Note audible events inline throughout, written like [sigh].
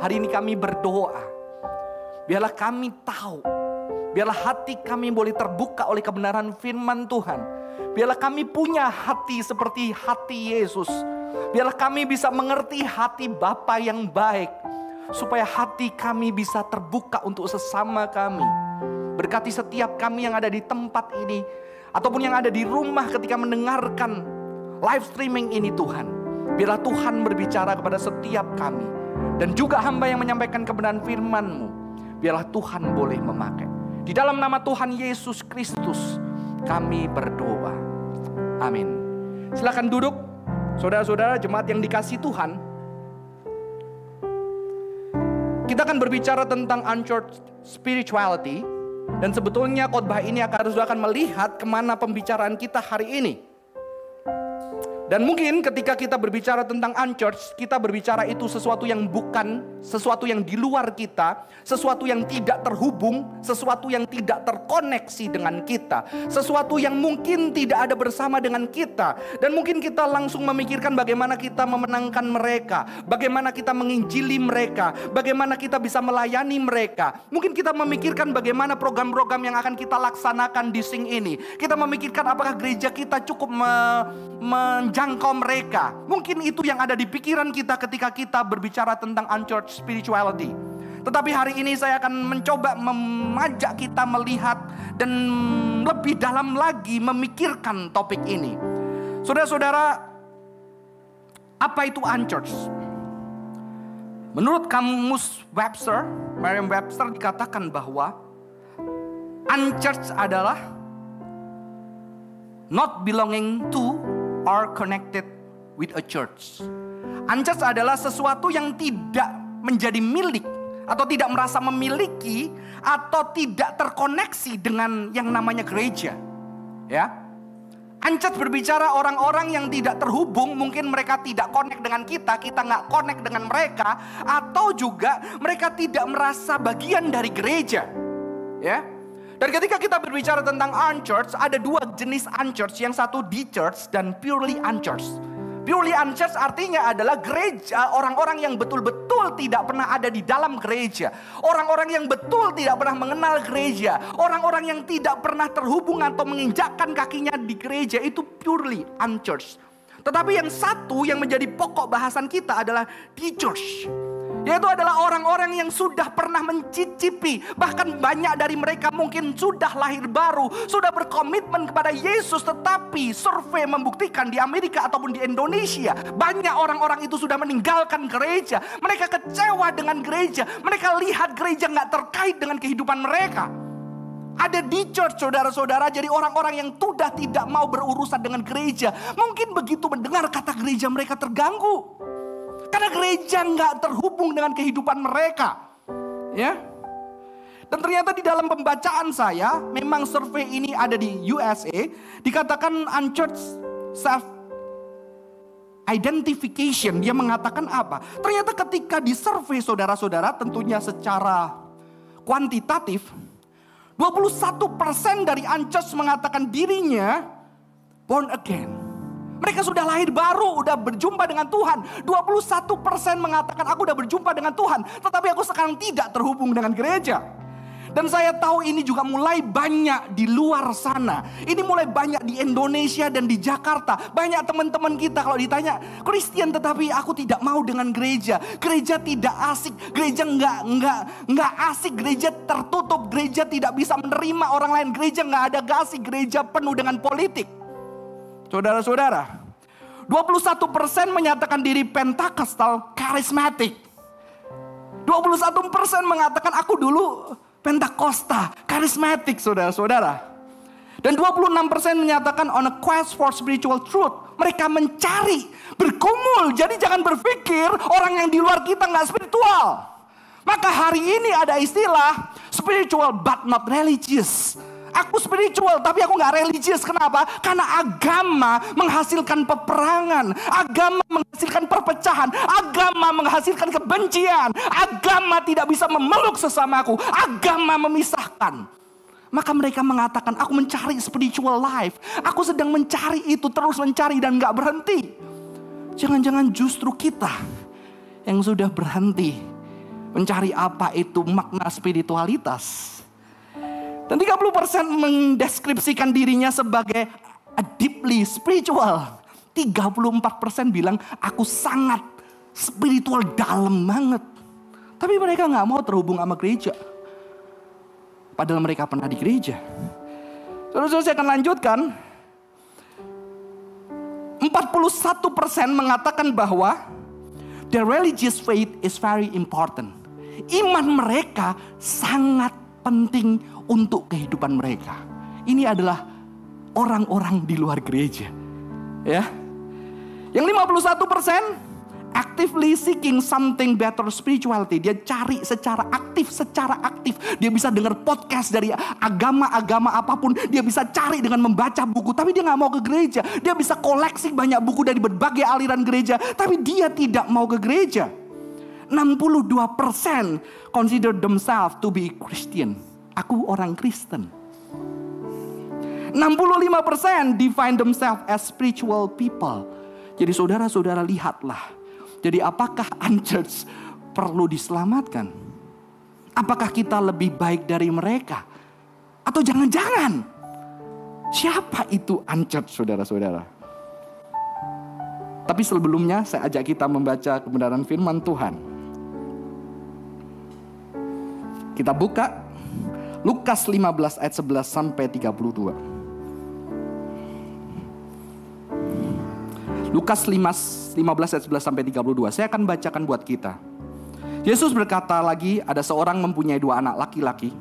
Hari ini kami berdoa. Biarlah kami tahu. Biarlah hati kami boleh terbuka oleh kebenaran firman Tuhan. Biarlah kami punya hati seperti hati Yesus. Biarlah kami bisa mengerti hati Bapa yang baik. Supaya hati kami bisa terbuka untuk sesama kami. Berkati setiap kami yang ada di tempat ini. Ataupun yang ada di rumah ketika mendengarkan live streaming ini Tuhan. Biarlah Tuhan berbicara kepada setiap kami. Dan juga hamba yang menyampaikan kebenaran firman-Mu. Biarlah Tuhan boleh memakai. Di dalam nama Tuhan Yesus Kristus kami berdoa. Amin. Silakan duduk. Saudara-saudara jemaat yang dikasih Tuhan. Kita akan berbicara tentang unchurched spirituality. Dan sebetulnya khotbah ini akan harus akan melihat ke mana pembicaraan kita hari ini. Dan mungkin ketika kita berbicara tentang unchurched, kita berbicara itu sesuatu yang bukan, sesuatu yang di luar kita, sesuatu yang tidak terhubung, sesuatu yang tidak terkoneksi dengan kita, sesuatu yang mungkin tidak ada bersama dengan kita. Dan mungkin kita langsung memikirkan bagaimana kita memenangkan mereka, bagaimana kita menginjili mereka, bagaimana kita bisa melayani mereka. Mungkin kita memikirkan bagaimana program-program yang akan kita laksanakan di sing ini. Kita memikirkan apakah gereja kita cukup me, menjangkau mereka. Mungkin itu yang ada di pikiran kita ketika kita berbicara tentang unchurched spirituality. Tetapi hari ini saya akan mencoba memajak kita melihat dan lebih dalam lagi memikirkan topik ini. Saudara-saudara, apa itu unchurched? Menurut kamus Webster, Merriam Webster dikatakan bahwa unchurched adalah not belonging to or connected with a church. Unchurched adalah sesuatu yang tidak menjadi milik atau tidak merasa memiliki atau tidak terkoneksi dengan yang namanya gereja. Ya. Unchurched berbicara orang-orang yang tidak terhubung, mungkin mereka tidak connect dengan kita, kita nggak connect dengan mereka, atau juga mereka tidak merasa bagian dari gereja. Ya, dan ketika kita berbicara tentang unchurched, ada dua jenis unchurched. Yang satu de-church dan purely unchurched. Purely unchurched artinya adalah gereja orang-orang yang betul-betul tidak pernah ada di dalam gereja. Orang-orang yang betul tidak pernah mengenal gereja. Orang-orang yang tidak pernah terhubung atau menginjakkan kakinya di gereja itu purely unchurched. Tetapi yang satu yang menjadi pokok bahasan kita adalah de-church. Yaitu adalah orang-orang yang sudah pernah mencicipi. Bahkan banyak dari mereka mungkin sudah lahir baru. Sudah berkomitmen kepada Yesus. Tetapi survei membuktikan di Amerika ataupun di Indonesia. Banyak orang-orang itu sudah meninggalkan gereja. Mereka kecewa dengan gereja. Mereka lihat gereja nggak terkait dengan kehidupan mereka. Ada di church saudara-saudara jadi orang-orang yang sudah tidak mau berurusan dengan gereja. Mungkin begitu mendengar kata gereja mereka terganggu. Karena gereja nggak terhubung dengan kehidupan mereka. Ya. Dan ternyata di dalam pembacaan saya, memang survei ini ada di USA, dikatakan unchurched self identification. Dia mengatakan apa? Ternyata ketika di survei saudara-saudara tentunya secara kuantitatif, 21% dari unchurched mengatakan dirinya born again. Mereka sudah lahir baru, udah berjumpa dengan Tuhan. 21% mengatakan aku udah berjumpa dengan Tuhan. Tetapi aku sekarang tidak terhubung dengan gereja. Dan saya tahu ini juga mulai banyak di luar sana. Ini mulai banyak di Indonesia dan di Jakarta. Banyak teman-teman kita kalau ditanya, Kristen tetapi aku tidak mau dengan gereja. Gereja tidak asik, gereja nggak nggak nggak asik, gereja tertutup, gereja tidak bisa menerima orang lain, gereja nggak ada kasih, gereja penuh dengan politik. Saudara-saudara, 21% menyatakan diri pentakostal karismatik. 21% mengatakan aku dulu pentakosta karismatik saudara-saudara. Dan 26% menyatakan on a quest for spiritual truth. Mereka mencari, berkumul. Jadi jangan berpikir orang yang di luar kita nggak spiritual. Maka hari ini ada istilah spiritual but not religious. Aku spiritual tapi aku nggak religius. Kenapa? Karena agama menghasilkan peperangan. Agama menghasilkan perpecahan. Agama menghasilkan kebencian. Agama tidak bisa memeluk sesamaku. Agama memisahkan. Maka mereka mengatakan, aku mencari spiritual life. Aku sedang mencari itu, terus mencari dan gak berhenti. Jangan-jangan justru kita yang sudah berhenti mencari apa itu makna spiritualitas. Dan 30% mendeskripsikan dirinya sebagai deeply spiritual. 34% bilang aku sangat spiritual dalam banget. Tapi mereka nggak mau terhubung sama gereja. Padahal mereka pernah di gereja. Terus saya akan lanjutkan. 41% mengatakan bahwa the religious faith is very important. Iman mereka sangat penting untuk kehidupan mereka. Ini adalah orang-orang di luar gereja. Ya. Yang 51 persen actively seeking something better spirituality. Dia cari secara aktif, secara aktif. Dia bisa dengar podcast dari agama-agama apa pun. Dia bisa cari dengan membaca buku. Tapi dia nggak mau ke gereja. Dia bisa koleksi banyak buku dari berbagai aliran gereja. Tapi dia tidak mau ke gereja. 62% consider themselves to be Christian. Aku orang Kristen. 65% define themselves as spiritual people. Jadi saudara-saudara lihatlah. Jadi apakah unchurch perlu diselamatkan? Apakah kita lebih baik dari mereka? Atau jangan-jangan siapa itu unchurch saudara-saudara? Tapi sebelumnya saya ajak kita membaca kebenaran firman Tuhan. Kita buka Lukas 15 ayat 11 sampai 32. Lukas 5, 15 ayat 11 sampai 32. Saya akan bacakan buat kita. Yesus berkata lagi, ada seorang mempunyai dua anak laki-laki.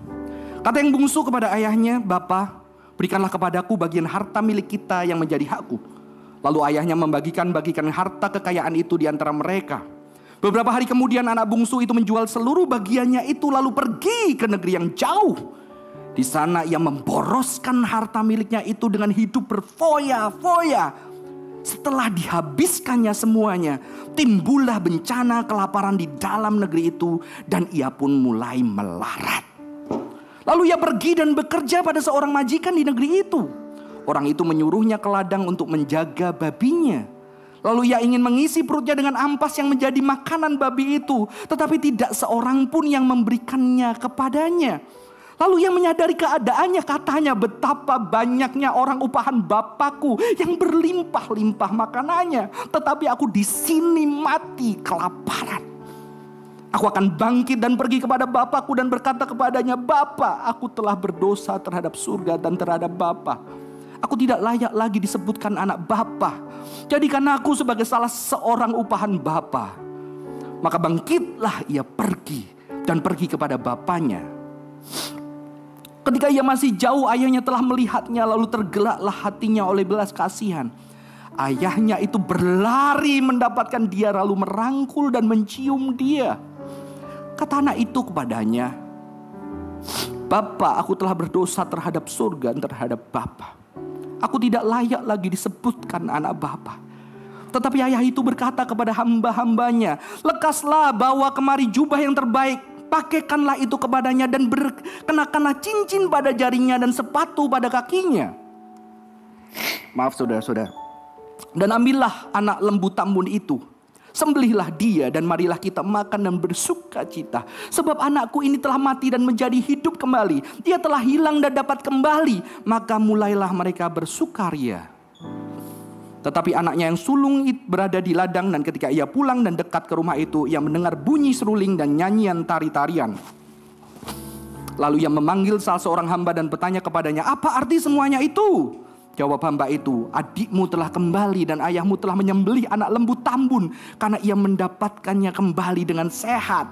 Kata yang bungsu kepada ayahnya, Bapa, berikanlah kepadaku bagian harta milik kita yang menjadi hakku. Lalu ayahnya membagikan-bagikan harta kekayaan itu di antara mereka. Beberapa hari kemudian anak bungsu itu menjual seluruh bagiannya itu lalu pergi ke negeri yang jauh. Di sana ia memboroskan harta miliknya itu dengan hidup berfoya-foya setelah dihabiskannya semuanya, timbullah bencana kelaparan di dalam negeri itu dan ia pun mulai melarat. Lalu ia pergi dan bekerja pada seorang majikan di negeri itu. Orang itu menyuruhnya ke ladang untuk menjaga babinya. Lalu ia ingin mengisi perutnya dengan ampas yang menjadi makanan babi itu, tetapi tidak seorang pun yang memberikannya kepadanya. Lalu ia menyadari keadaannya katanya betapa banyaknya orang upahan bapakku yang berlimpah-limpah makanannya. Tetapi aku di sini mati kelaparan. Aku akan bangkit dan pergi kepada bapakku dan berkata kepadanya, Bapak, aku telah berdosa terhadap surga dan terhadap Bapak. Aku tidak layak lagi disebutkan anak Bapa. Jadikan aku sebagai salah seorang upahan Bapa. Maka bangkitlah ia pergi dan pergi kepada bapaknya. Ketika ia masih jauh ayahnya telah melihatnya lalu tergelaklah hatinya oleh belas kasihan. Ayahnya itu berlari mendapatkan dia lalu merangkul dan mencium dia. Kata anak itu kepadanya, Bapak aku telah berdosa terhadap surga dan terhadap Bapak. Aku tidak layak lagi disebutkan anak Bapak. Tetapi ayah itu berkata kepada hamba-hambanya, lekaslah bawa kemari jubah yang terbaik pakaikanlah itu kepadanya dan berkenakanlah cincin pada jarinya dan sepatu pada kakinya. Maaf saudara-saudara. Dan ambillah anak lembu tambun itu. Sembelihlah dia dan marilah kita makan dan bersuka cita. Sebab anakku ini telah mati dan menjadi hidup kembali. Dia telah hilang dan dapat kembali. Maka mulailah mereka bersukaria. Tetapi anaknya yang sulung berada di ladang dan ketika ia pulang dan dekat ke rumah itu ia mendengar bunyi seruling dan nyanyian tari-tarian. Lalu ia memanggil salah seorang hamba dan bertanya kepadanya, "Apa arti semuanya itu?" Jawab hamba itu, adikmu telah kembali dan ayahmu telah menyembelih anak lembu tambun karena ia mendapatkannya kembali dengan sehat.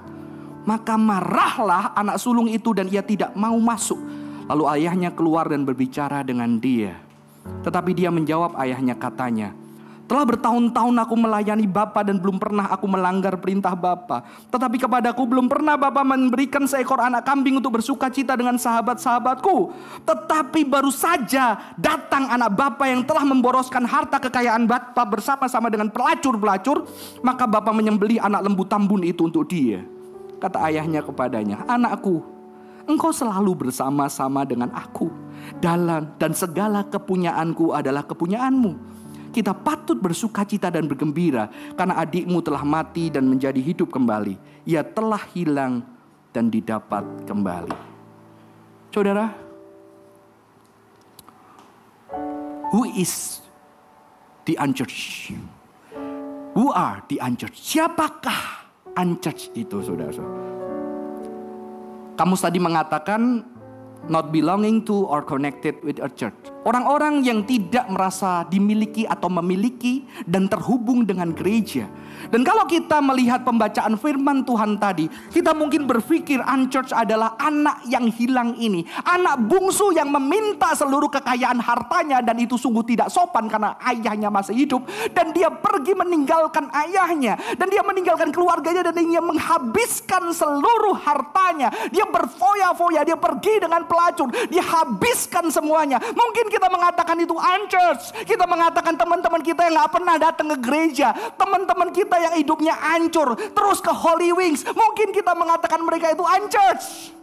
Maka marahlah anak sulung itu dan ia tidak mau masuk. Lalu ayahnya keluar dan berbicara dengan dia. Tetapi dia menjawab ayahnya katanya, telah bertahun-tahun aku melayani Bapa dan belum pernah aku melanggar perintah Bapa. Tetapi kepadaku belum pernah Bapa memberikan seekor anak kambing untuk bersuka cita dengan sahabat-sahabatku. Tetapi baru saja datang anak Bapa yang telah memboroskan harta kekayaan Bapa bersama-sama dengan pelacur-pelacur. Maka Bapa menyembelih anak lembu tambun itu untuk dia. Kata ayahnya kepadanya, anakku, engkau selalu bersama-sama dengan aku. Dalam dan segala kepunyaanku adalah kepunyaanmu kita patut bersuka cita dan bergembira karena adikmu telah mati dan menjadi hidup kembali. Ia telah hilang dan didapat kembali. Saudara, who is the unchurched? Who are the unchurched? Siapakah unchurched itu saudara? Kamu tadi mengatakan not belonging to or connected with a church. Orang-orang yang tidak merasa dimiliki atau memiliki dan terhubung dengan gereja dan kalau kita melihat pembacaan firman Tuhan tadi, kita mungkin berpikir unchurch adalah anak yang hilang ini. Anak bungsu yang meminta seluruh kekayaan hartanya dan itu sungguh tidak sopan karena ayahnya masih hidup. Dan dia pergi meninggalkan ayahnya. Dan dia meninggalkan keluarganya dan dia menghabiskan seluruh hartanya. Dia berfoya-foya, dia pergi dengan pelacur. Dia habiskan semuanya. Mungkin kita mengatakan itu unchurch. Kita mengatakan teman-teman kita yang gak pernah datang ke gereja. Teman-teman kita yang hidupnya hancur, terus ke Holy Wings, mungkin kita mengatakan mereka itu unchurched.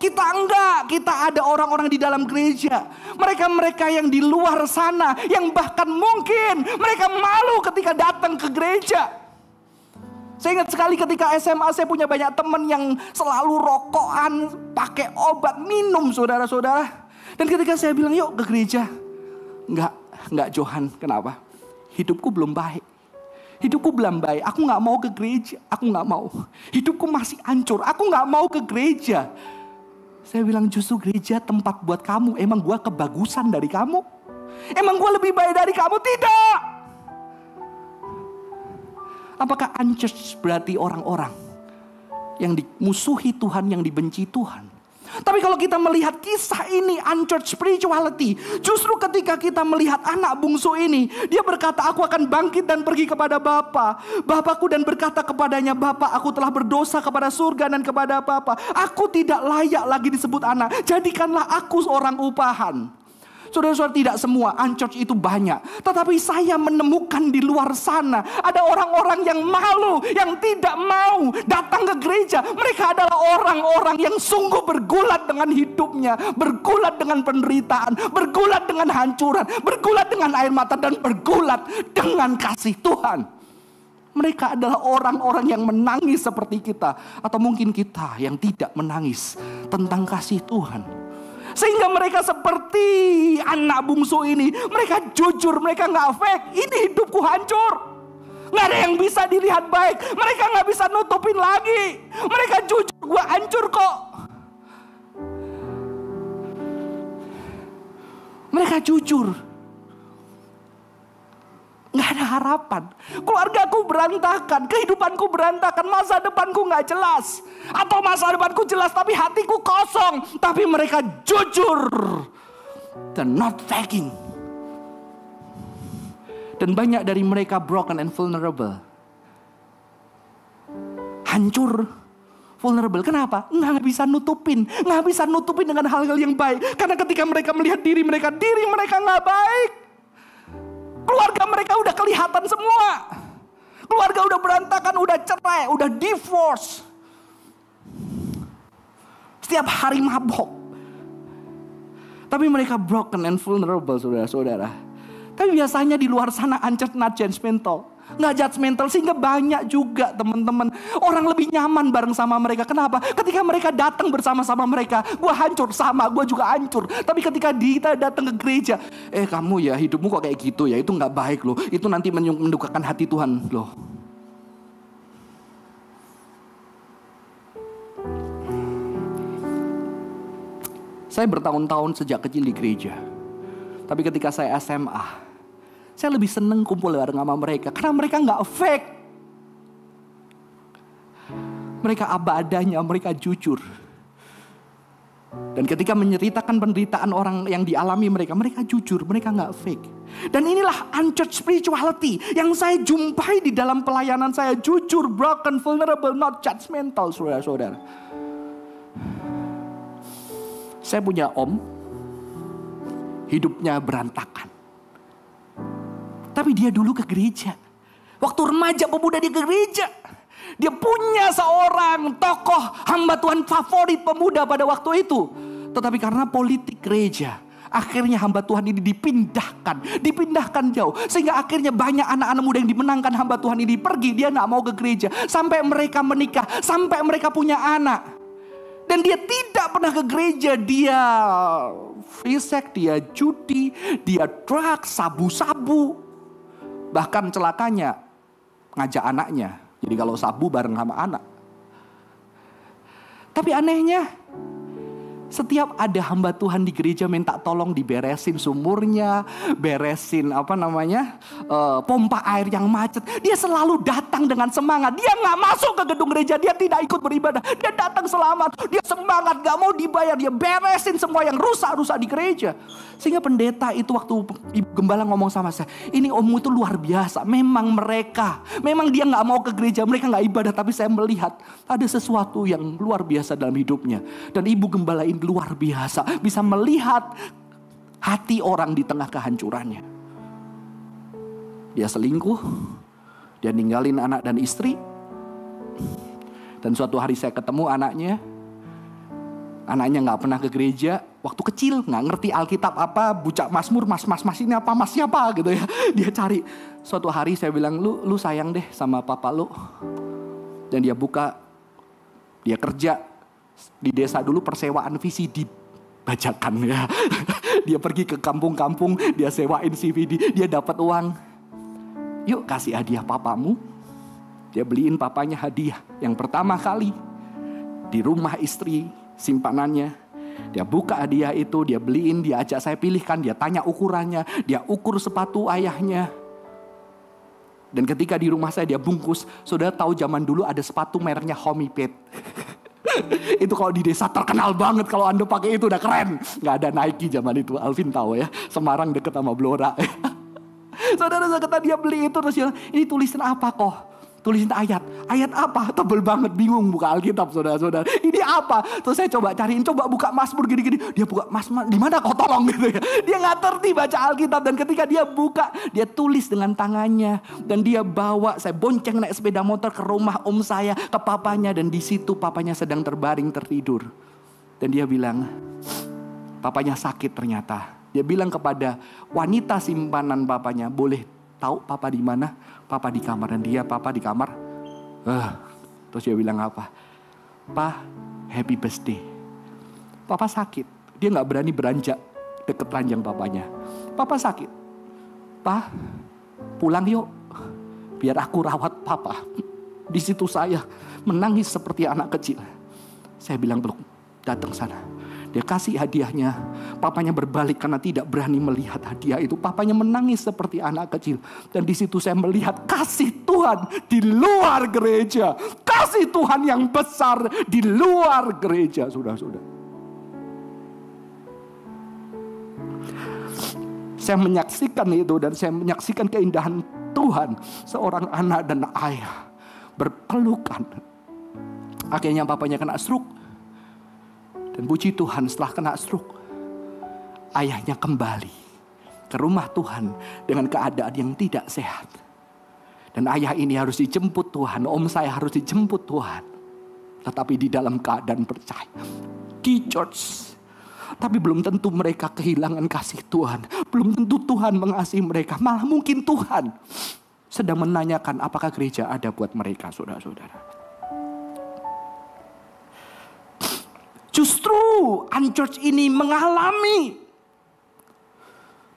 Kita enggak, kita ada orang-orang di dalam gereja. Mereka-mereka yang di luar sana, yang bahkan mungkin mereka malu ketika datang ke gereja. Saya ingat sekali ketika SMA saya punya banyak teman yang selalu rokokan, pakai obat, minum saudara-saudara. Dan ketika saya bilang yuk ke gereja. Enggak, enggak Johan, kenapa? Hidupku belum baik. Hidupku belum baik, aku gak mau ke gereja, aku gak mau. Hidupku masih hancur, aku gak mau ke gereja. Saya bilang justru gereja tempat buat kamu, emang gue kebagusan dari kamu? Emang gue lebih baik dari kamu? Tidak. Apakah unchurched berarti orang-orang yang dimusuhi Tuhan, yang dibenci Tuhan? Tapi kalau kita melihat kisah ini unchurched spirituality, justru ketika kita melihat anak bungsu ini, dia berkata, "Aku akan bangkit dan pergi kepada Bapa, Bapakku dan berkata kepadanya, Bapa, aku telah berdosa kepada surga dan kepada Bapa. Aku tidak layak lagi disebut anak. Jadikanlah aku seorang upahan." Saudara-saudara tidak semua unchurch itu banyak. Tetapi saya menemukan di luar sana ada orang-orang yang malu, yang tidak mau datang ke gereja. Mereka adalah orang-orang yang sungguh bergulat dengan hidupnya, bergulat dengan penderitaan, bergulat dengan hancuran, bergulat dengan air mata dan bergulat dengan kasih Tuhan. Mereka adalah orang-orang yang menangis seperti kita, atau mungkin kita yang tidak menangis tentang kasih Tuhan. Sehingga mereka seperti anak bungsu ini. Mereka jujur, mereka nggak fake. Ini hidupku hancur. Nggak ada yang bisa dilihat baik. Mereka nggak bisa nutupin lagi. Mereka jujur, gue hancur kok. Mereka jujur. Nggak ada harapan. Keluargaku berantakan, kehidupanku berantakan, masa depanku nggak jelas. Atau masa depanku jelas tapi hatiku kosong. Tapi mereka jujur. Dan not faking. Dan banyak dari mereka broken and vulnerable. Hancur, vulnerable. Kenapa? Nggak bisa nutupin. Nggak bisa nutupin dengan hal-hal yang baik. Karena ketika mereka melihat diri mereka, diri mereka nggak baik. Keluarga mereka udah kelihatan semua. Keluarga udah berantakan, udah cerai, udah divorce. Setiap hari mabok. Tapi mereka broken and vulnerable saudara-saudara. Tapi biasanya di luar sana ancet not judgmental nggak judgmental sehingga banyak juga teman-teman orang lebih nyaman bareng sama mereka. Kenapa? Ketika mereka datang bersama-sama mereka, gue hancur sama, gue juga hancur. Tapi ketika kita datang ke gereja, eh kamu ya hidupmu kok kayak gitu ya, itu nggak baik loh. Itu nanti mendukakan hati Tuhan loh. Saya bertahun-tahun sejak kecil di gereja. Tapi ketika saya SMA, saya lebih seneng kumpul bareng sama mereka. Karena mereka nggak fake. Mereka apa adanya, mereka jujur. Dan ketika menceritakan penderitaan orang yang dialami mereka, mereka jujur, mereka nggak fake. Dan inilah unchurched spirituality yang saya jumpai di dalam pelayanan saya. Jujur, broken, vulnerable, not judgmental, saudara-saudara. Saya punya om, hidupnya berantakan. Tapi dia dulu ke gereja. Waktu remaja pemuda ke gereja. Dia punya seorang tokoh hamba Tuhan favorit pemuda pada waktu itu. Tetapi karena politik gereja, Akhirnya hamba Tuhan ini dipindahkan, dipindahkan jauh. Sehingga akhirnya banyak anak-anak muda yang dimenangkan hamba Tuhan ini pergi. Dia nggak mau ke gereja. Sampai mereka menikah, sampai mereka punya anak. Dan dia tidak pernah ke gereja. Dia fisik, dia judi, dia drugs, sabu-sabu. Bahkan celakanya ngajak anaknya. Jadi kalau sabu bareng sama anak. Tapi anehnya setiap ada hamba Tuhan di gereja minta tolong diberesin sumurnya, beresin apa namanya uh, pompa air yang macet. Dia selalu datang dengan semangat. Dia nggak masuk ke gedung gereja, dia tidak ikut beribadah. Dia datang selamat, dia semangat, nggak mau dibayar, dia beresin semua yang rusak-rusak di gereja. Sehingga pendeta itu waktu ibu gembala ngomong sama saya, ini ommu itu luar biasa. Memang mereka, memang dia nggak mau ke gereja, mereka nggak ibadah, tapi saya melihat ada sesuatu yang luar biasa dalam hidupnya. Dan ibu gembala ini luar biasa. Bisa melihat hati orang di tengah kehancurannya. Dia selingkuh, dia ninggalin anak dan istri. Dan suatu hari saya ketemu anaknya, anaknya nggak pernah ke gereja, waktu kecil nggak ngerti Alkitab apa, bucak Mazmur, mas mas mas ini apa, mas siapa gitu ya. [laughs] Dia cari. Suatu hari saya bilang, lu lu sayang deh sama papa lu. Dan dia buka, dia kerja, di desa dulu persewaan VCD bajakan ya. [laughs] dia pergi ke kampung-kampung, dia sewain CVD, dia dapat uang. Yuk kasih hadiah papamu. Dia beliin papanya hadiah yang pertama kali di rumah istri simpanannya. Dia buka hadiah itu, dia beliin, dia ajak saya pilihkan, dia tanya ukurannya, dia ukur sepatu ayahnya. Dan ketika di rumah saya dia bungkus, saudara tahu zaman dulu ada sepatu mereknya Homipet. [laughs] [laughs] itu kalau di desa terkenal banget kalau Anda pakai itu udah keren. Nggak ada Nike zaman itu, Alvin tahu ya. Semarang deket sama Blora. [laughs] Saudara saudara dia beli itu terus bilang, ini tulisan apa kok? Tulisin ayat. Ayat apa? Tebel banget, bingung buka Alkitab saudara-saudara. Ini apa? Terus saya coba cariin, coba buka Mazmur gini-gini. Dia buka Mazmur, di mana kau tolong gitu ya. Dia nggak ngerti baca Alkitab dan ketika dia buka, dia tulis dengan tangannya dan dia bawa saya bonceng naik sepeda motor ke rumah om saya, ke papanya dan di situ papanya sedang terbaring tertidur. Dan dia bilang, papanya sakit ternyata. Dia bilang kepada wanita simpanan papanya, boleh tahu papa di mana? Papa di kamar dan dia papa di kamar. Uh, terus dia bilang apa? Pa, happy birthday. Papa sakit. Dia nggak berani beranjak deket ranjang papanya. Papa sakit. Pa, pulang yuk. Biar aku rawat papa. Di situ saya menangis seperti anak kecil. Saya bilang belum datang sana. Dia kasih hadiahnya. Papanya berbalik karena tidak berani melihat hadiah itu. Papanya menangis seperti anak kecil. Dan di situ saya melihat kasih Tuhan di luar gereja. Kasih Tuhan yang besar di luar gereja. Sudah-sudah. Saya menyaksikan itu dan saya menyaksikan keindahan Tuhan. Seorang anak dan ayah berpelukan. Akhirnya papanya kena stroke dan puji Tuhan setelah kena stroke, ayahnya kembali ke rumah Tuhan dengan keadaan yang tidak sehat. Dan ayah ini harus dijemput Tuhan, om saya harus dijemput Tuhan. Tetapi di dalam keadaan percaya. Di church. Tapi belum tentu mereka kehilangan kasih Tuhan. Belum tentu Tuhan mengasihi mereka. Malah mungkin Tuhan sedang menanyakan apakah gereja ada buat mereka saudara-saudara. Justru unchurch ini mengalami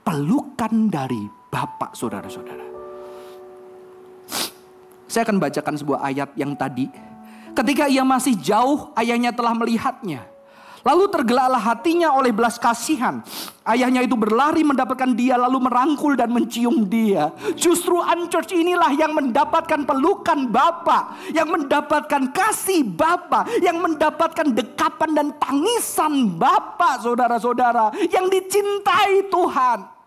pelukan dari Bapak saudara-saudara. Saya akan bacakan sebuah ayat yang tadi. Ketika ia masih jauh, ayahnya telah melihatnya. Lalu tergelaklah hatinya oleh belas kasihan. Ayahnya itu berlari mendapatkan dia lalu merangkul dan mencium dia. Justru unchurch inilah yang mendapatkan pelukan Bapa, yang mendapatkan kasih Bapa, yang mendapatkan dekapan dan tangisan Bapa, saudara-saudara, yang dicintai Tuhan.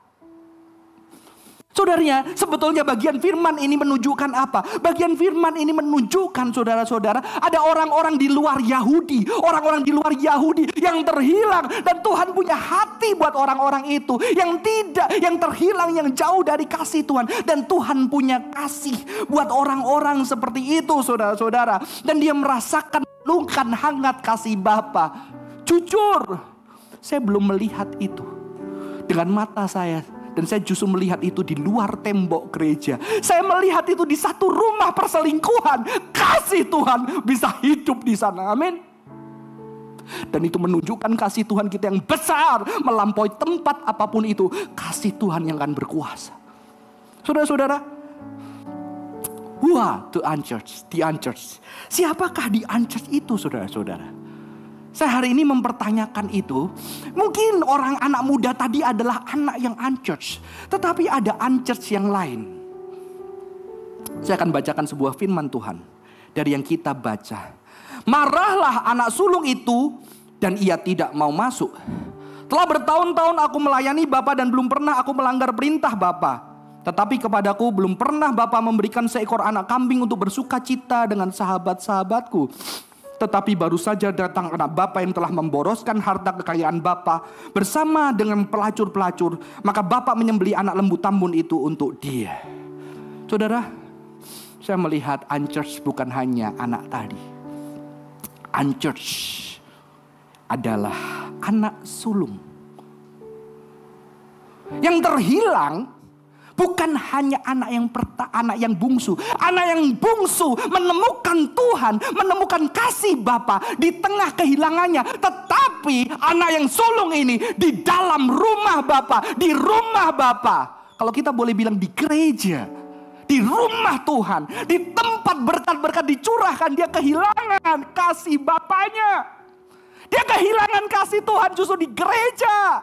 Saudaranya, sebetulnya bagian firman ini menunjukkan apa? Bagian firman ini menunjukkan saudara-saudara, ada orang-orang di luar Yahudi, orang-orang di luar Yahudi yang terhilang dan Tuhan punya hati buat orang-orang itu yang tidak, yang terhilang, yang jauh dari kasih Tuhan dan Tuhan punya kasih buat orang-orang seperti itu, saudara-saudara. Dan dia merasakan lukan hangat kasih Bapa. Jujur, saya belum melihat itu. dengan mata saya dan saya justru melihat itu di luar tembok gereja. Saya melihat itu di satu rumah perselingkuhan. Kasih Tuhan bisa hidup di sana. Amin. Dan itu menunjukkan kasih Tuhan kita yang besar. Melampaui tempat apa pun itu. Kasih Tuhan yang akan berkuasa. Saudara-saudara. Wah, the unchurched, the unchurched. Siapakah di unchurched itu saudara-saudara? Saya hari ini mempertanyakan itu. Mungkin orang anak muda tadi adalah anak yang unchurch. Tetapi ada unchurch yang lain. Saya akan bacakan sebuah firman Tuhan. Dari yang kita baca. Marahlah anak sulung itu dan ia tidak mau masuk. Telah bertahun-tahun aku melayani Bapak dan belum pernah aku melanggar perintah Bapak. Tetapi kepadaku belum pernah Bapak memberikan seekor anak kambing untuk bersuka cita dengan sahabat-sahabatku. Tetapi baru saja datang anak Bapak yang telah memboroskan harta kekayaan Bapak bersama dengan pelacur-pelacur. Maka Bapak menyembeli anak lembu tambun itu untuk dia. Saudara, saya melihat unchurch bukan hanya anak tadi. Unchurch adalah anak sulung. Yang terhilang Bukan hanya anak yang perta, anak yang bungsu. Anak yang bungsu menemukan Tuhan, menemukan kasih Bapa di tengah kehilangannya. Tetapi anak yang sulung ini di dalam rumah Bapa, di rumah Bapa. Kalau kita boleh bilang di gereja, di rumah Tuhan, di tempat berkat-berkat dicurahkan, dia kehilangan kasih Bapaknya. Dia kehilangan kasih Tuhan justru di gereja.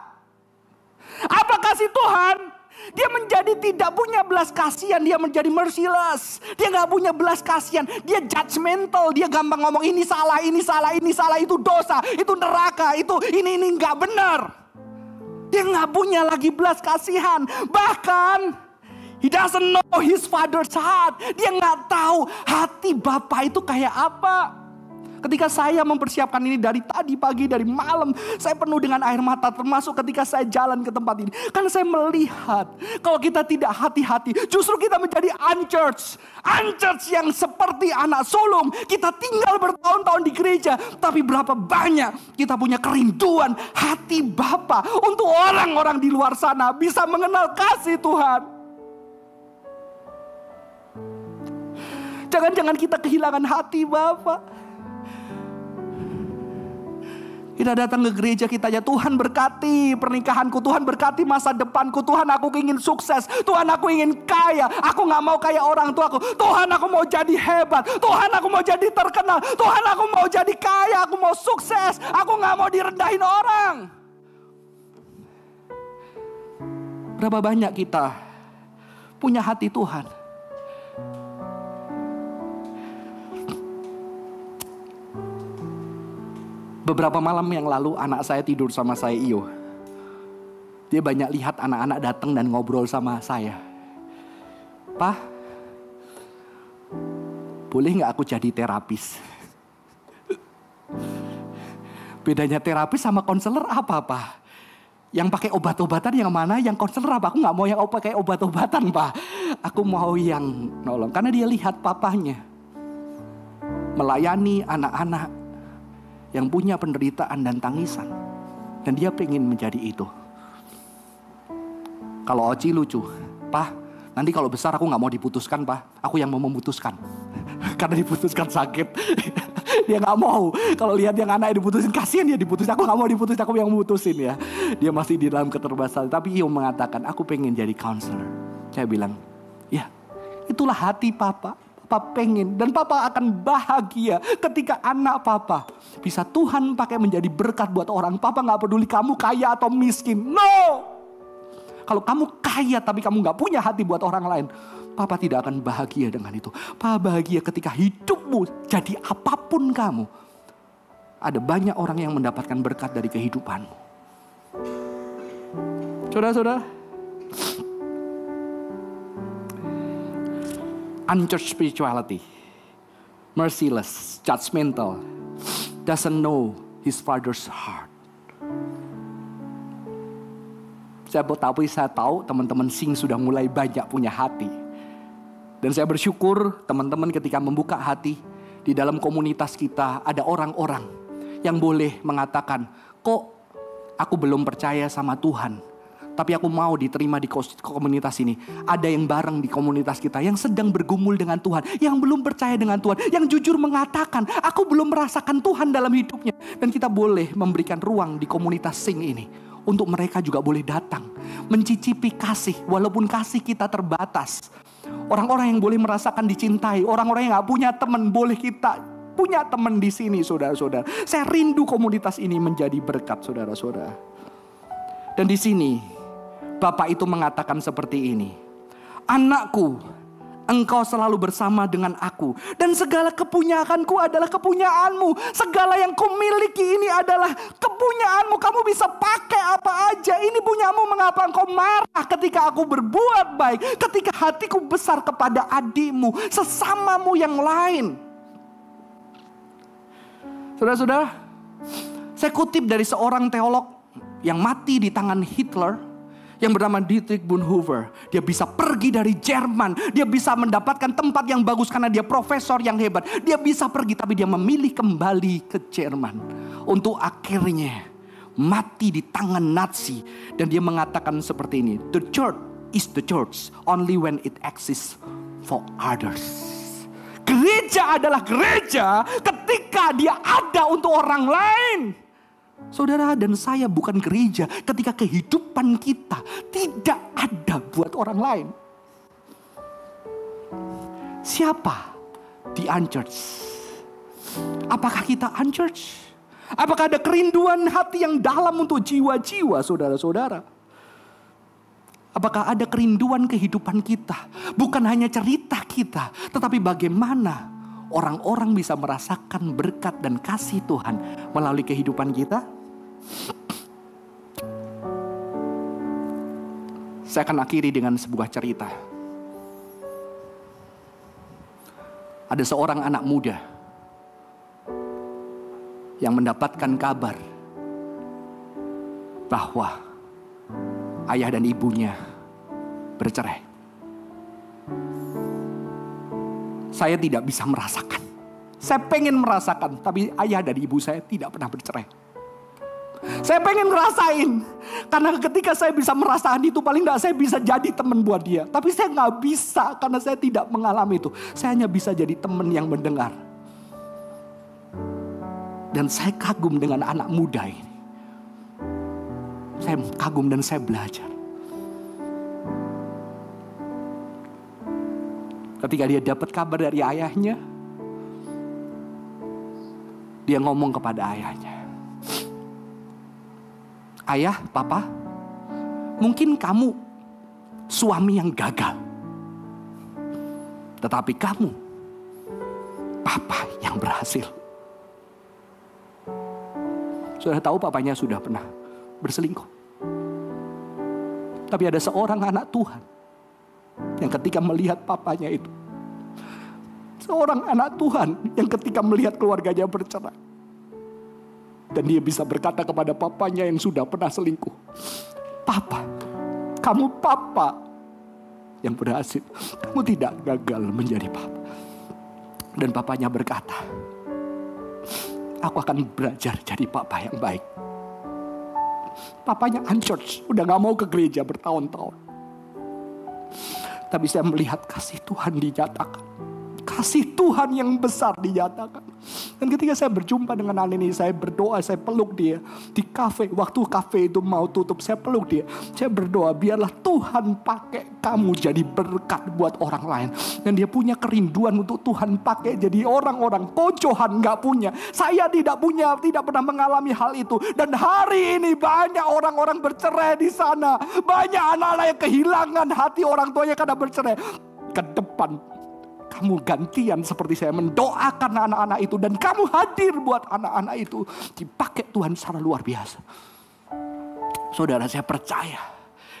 Apa kasih Tuhan? Dia menjadi tidak punya belas kasihan, dia menjadi merciless. Dia nggak punya belas kasihan, dia judgmental, dia gampang ngomong ini salah, ini salah, ini salah, itu dosa, itu neraka, itu ini ini nggak benar. Dia nggak punya lagi belas kasihan, bahkan he doesn't know his father's heart. Dia nggak tahu hati bapak itu kayak apa. Ketika saya mempersiapkan ini dari tadi pagi, dari malam, saya penuh dengan air mata termasuk ketika saya jalan ke tempat ini. Karena saya melihat kalau kita tidak hati-hati, justru kita menjadi unchurch. Unchurch yang seperti anak sulung. Kita tinggal bertahun-tahun di gereja, tapi berapa banyak kita punya kerinduan hati Bapa untuk orang-orang di luar sana bisa mengenal kasih Tuhan. Jangan-jangan kita kehilangan hati Bapak. Kita datang ke gereja kita ya Tuhan berkati pernikahanku, Tuhan berkati masa depanku, Tuhan aku ingin sukses, Tuhan aku ingin kaya, aku nggak mau kayak orang tuaku, Tuhan aku mau jadi hebat, Tuhan aku mau jadi terkenal, Tuhan aku mau jadi kaya, aku mau sukses, aku nggak mau direndahin orang. Berapa banyak kita punya hati Tuhan? Beberapa malam yang lalu anak saya tidur sama saya Iyo. Dia banyak lihat anak-anak datang dan ngobrol sama saya. Pak, boleh nggak aku jadi terapis? Bedanya terapis sama konselor apa, Pak? Yang pakai obat-obatan yang mana? Yang konselor apa? Aku nggak mau yang pakai obat-obatan, Pak. Aku mau yang nolong. Karena dia lihat papanya melayani anak-anak yang punya penderitaan dan tangisan. Dan dia pengen menjadi itu. Kalau Oci lucu, Pak, nanti kalau besar aku nggak mau diputuskan, Pak. Aku yang mau memutuskan. [laughs] Karena diputuskan sakit. [laughs] dia nggak mau. Kalau lihat yang anak diputusin, kasihan dia diputusin. Aku nggak mau diputusin, aku yang memutusin ya. Dia masih di dalam keterbatasan. Tapi Iyo mengatakan, aku pengen jadi counselor. Saya bilang, ya itulah hati papa. Papa pengen dan papa akan bahagia ketika anak papa bisa Tuhan pakai menjadi berkat buat orang. Papa nggak peduli kamu kaya atau miskin. No. Kalau kamu kaya tapi kamu nggak punya hati buat orang lain, Papa tidak akan bahagia dengan itu. Papa bahagia ketika hidupmu jadi apa pun kamu. Ada banyak orang yang mendapatkan berkat dari kehidupanmu. Saudara-saudara, unchurched spirituality, merciless, judgmental, doesn't know his father's heart. Saya tapi saya tahu teman-teman sing sudah mulai banyak punya hati. Dan saya bersyukur teman-teman ketika membuka hati di dalam komunitas kita ada orang-orang yang boleh mengatakan, kok aku belum percaya sama Tuhan. Tapi aku mau diterima di komunitas ini. Ada yang bareng di komunitas kita yang sedang bergumul dengan Tuhan, yang belum percaya dengan Tuhan, yang jujur mengatakan, "Aku belum merasakan Tuhan dalam hidupnya." Dan kita boleh memberikan ruang di komunitas sing ini untuk mereka juga boleh datang, mencicipi kasih, walaupun kasih kita terbatas. Orang-orang yang boleh merasakan dicintai, orang-orang yang gak punya teman, boleh kita punya teman di sini, saudara-saudara. Saya rindu komunitas ini menjadi berkat, saudara-saudara. Dan di sini, Bapak itu mengatakan seperti ini. Anakku, Engkau selalu bersama dengan aku. Dan segala kepunyaanku adalah kepunyaanmu. Segala yang kumiliki ini adalah kepunyaanmu. Kamu bisa pakai apa aja. Ini punyamu mengapa engkau marah ketika aku berbuat baik. Ketika hatiku besar kepada adikmu. Sesamamu yang lain. Saudara-saudara, saya kutip dari seorang teolog yang mati di tangan Hitler yang bernama Dietrich Bonhoeffer. Dia bisa pergi dari Jerman, dia bisa mendapatkan tempat yang bagus karena dia profesor yang hebat. Dia bisa pergi tapi dia memilih kembali ke Jerman untuk akhirnya mati di tangan Nazi dan dia mengatakan seperti ini, the church is the church only when it exists for others. Gereja adalah gereja ketika dia ada untuk orang lain. Saudara dan saya bukan gereja ketika kehidupan kita tidak ada buat orang lain. Siapa di unchurch? Apakah kita unchurch? Apakah ada kerinduan hati yang dalam untuk jiwa-jiwa saudara-saudara? Apakah ada kerinduan kehidupan kita? Bukan hanya cerita kita, tetapi bagaimana orang-orang bisa merasakan berkat dan kasih Tuhan melalui kehidupan kita? Saya akan akhiri dengan sebuah cerita. Ada seorang anak muda yang mendapatkan kabar bahwa ayah dan ibunya bercerai. Saya tidak bisa merasakan. Saya pengen merasakan, tapi ayah dan ibu saya tidak pernah bercerai. Saya pengen ngerasain. Karena ketika saya bisa merasakan itu paling tidak saya bisa jadi teman buat dia. Tapi saya nggak bisa karena saya tidak mengalami itu. Saya hanya bisa jadi teman yang mendengar. Dan saya kagum dengan anak muda ini. Saya kagum dan saya belajar. Ketika dia dapat kabar dari ayahnya, dia ngomong kepada ayahnya, ayah, papa, mungkin kamu suami yang gagal. Tetapi kamu, papa yang berhasil. Sudah tahu papanya sudah pernah berselingkuh. Tapi ada seorang anak Tuhan yang ketika melihat papanya itu. Seorang anak Tuhan yang ketika melihat keluarganya bercerai dan dia bisa berkata kepada papanya yang sudah pernah selingkuh. Papa, kamu papa yang berhasil. Kamu tidak gagal menjadi papa. Dan papanya berkata, aku akan belajar jadi papa yang baik. Papanya unchurch, udah gak mau ke gereja bertahun-tahun. Tapi saya melihat kasih Tuhan dinyatakan. Kasih Tuhan yang besar dinyatakan. Dan ketika saya berjumpa dengan anak ini, saya berdoa, saya peluk dia di kafe. Waktu kafe itu mau tutup, saya peluk dia. Saya berdoa, biarlah Tuhan pakai kamu jadi berkat buat orang lain. Dan dia punya kerinduan untuk Tuhan pakai jadi orang-orang. Kocohan nggak punya. Saya tidak punya, tidak pernah mengalami hal itu. Dan hari ini banyak orang-orang bercerai di sana. Banyak anak-anak yang kehilangan hati orang tuanya karena bercerai. Ke depan kamu gantian seperti saya mendoakan anak-anak itu dan kamu hadir buat anak-anak itu dipakai Tuhan secara luar biasa. Saudara saya percaya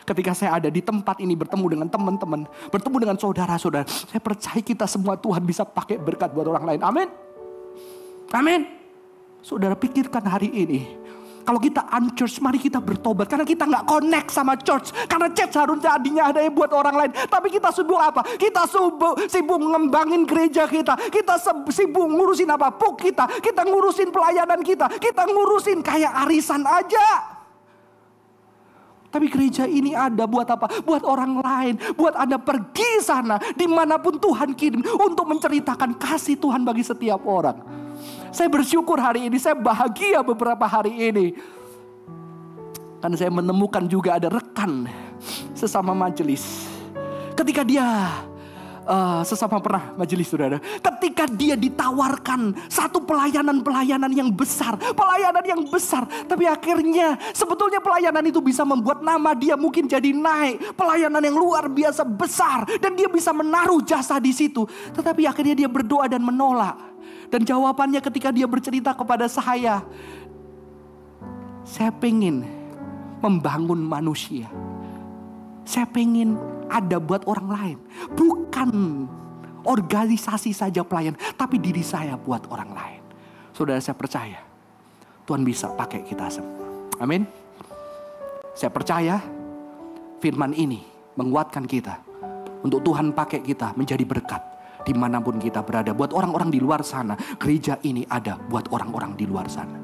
ketika saya ada di tempat ini bertemu dengan teman-teman, bertemu dengan saudara-saudara, saya percaya kita semua Tuhan bisa pakai berkat buat orang lain. Amin. Amin. Saudara pikirkan hari ini, kalau kita unchurch, mari kita bertobat. Karena kita nggak connect sama church. Karena church harusnya adinya ada yang buat orang lain. Tapi kita sibuk apa? Kita sibuk, sibuk ngembangin gereja kita. Kita sibuk ngurusin apa? Puk kita. Kita ngurusin pelayanan kita. Kita ngurusin kayak arisan aja. Tapi gereja ini ada buat apa? Buat orang lain. Buat Anda pergi sana di mana pun Tuhan kirim. Untuk menceritakan kasih Tuhan bagi setiap orang. Saya bersyukur hari ini. Saya bahagia beberapa hari ini. Karena saya menemukan juga ada rekan sesama majelis. Ketika dia uh, sesama pernah majelis saudara. Ketika dia ditawarkan satu pelayanan-pelayanan yang besar, pelayanan yang besar, tapi akhirnya sebetulnya pelayanan itu bisa membuat nama dia mungkin jadi naik, pelayanan yang luar biasa besar dan dia bisa menaruh jasa di situ. Tetapi akhirnya dia berdoa dan menolak. Dan jawabannya ketika dia bercerita kepada saya, saya pengen membangun manusia. Saya pengen ada buat orang lain. Bukan organisasi saja pelayan, tapi diri saya buat orang lain. Saudara saya percaya, Tuhan bisa pakai kita semua. Amin. Saya percaya firman ini menguatkan kita. Untuk Tuhan pakai kita menjadi berkat di mana pun kita berada. Buat orang-orang di luar sana, gereja ini ada buat orang-orang di luar sana.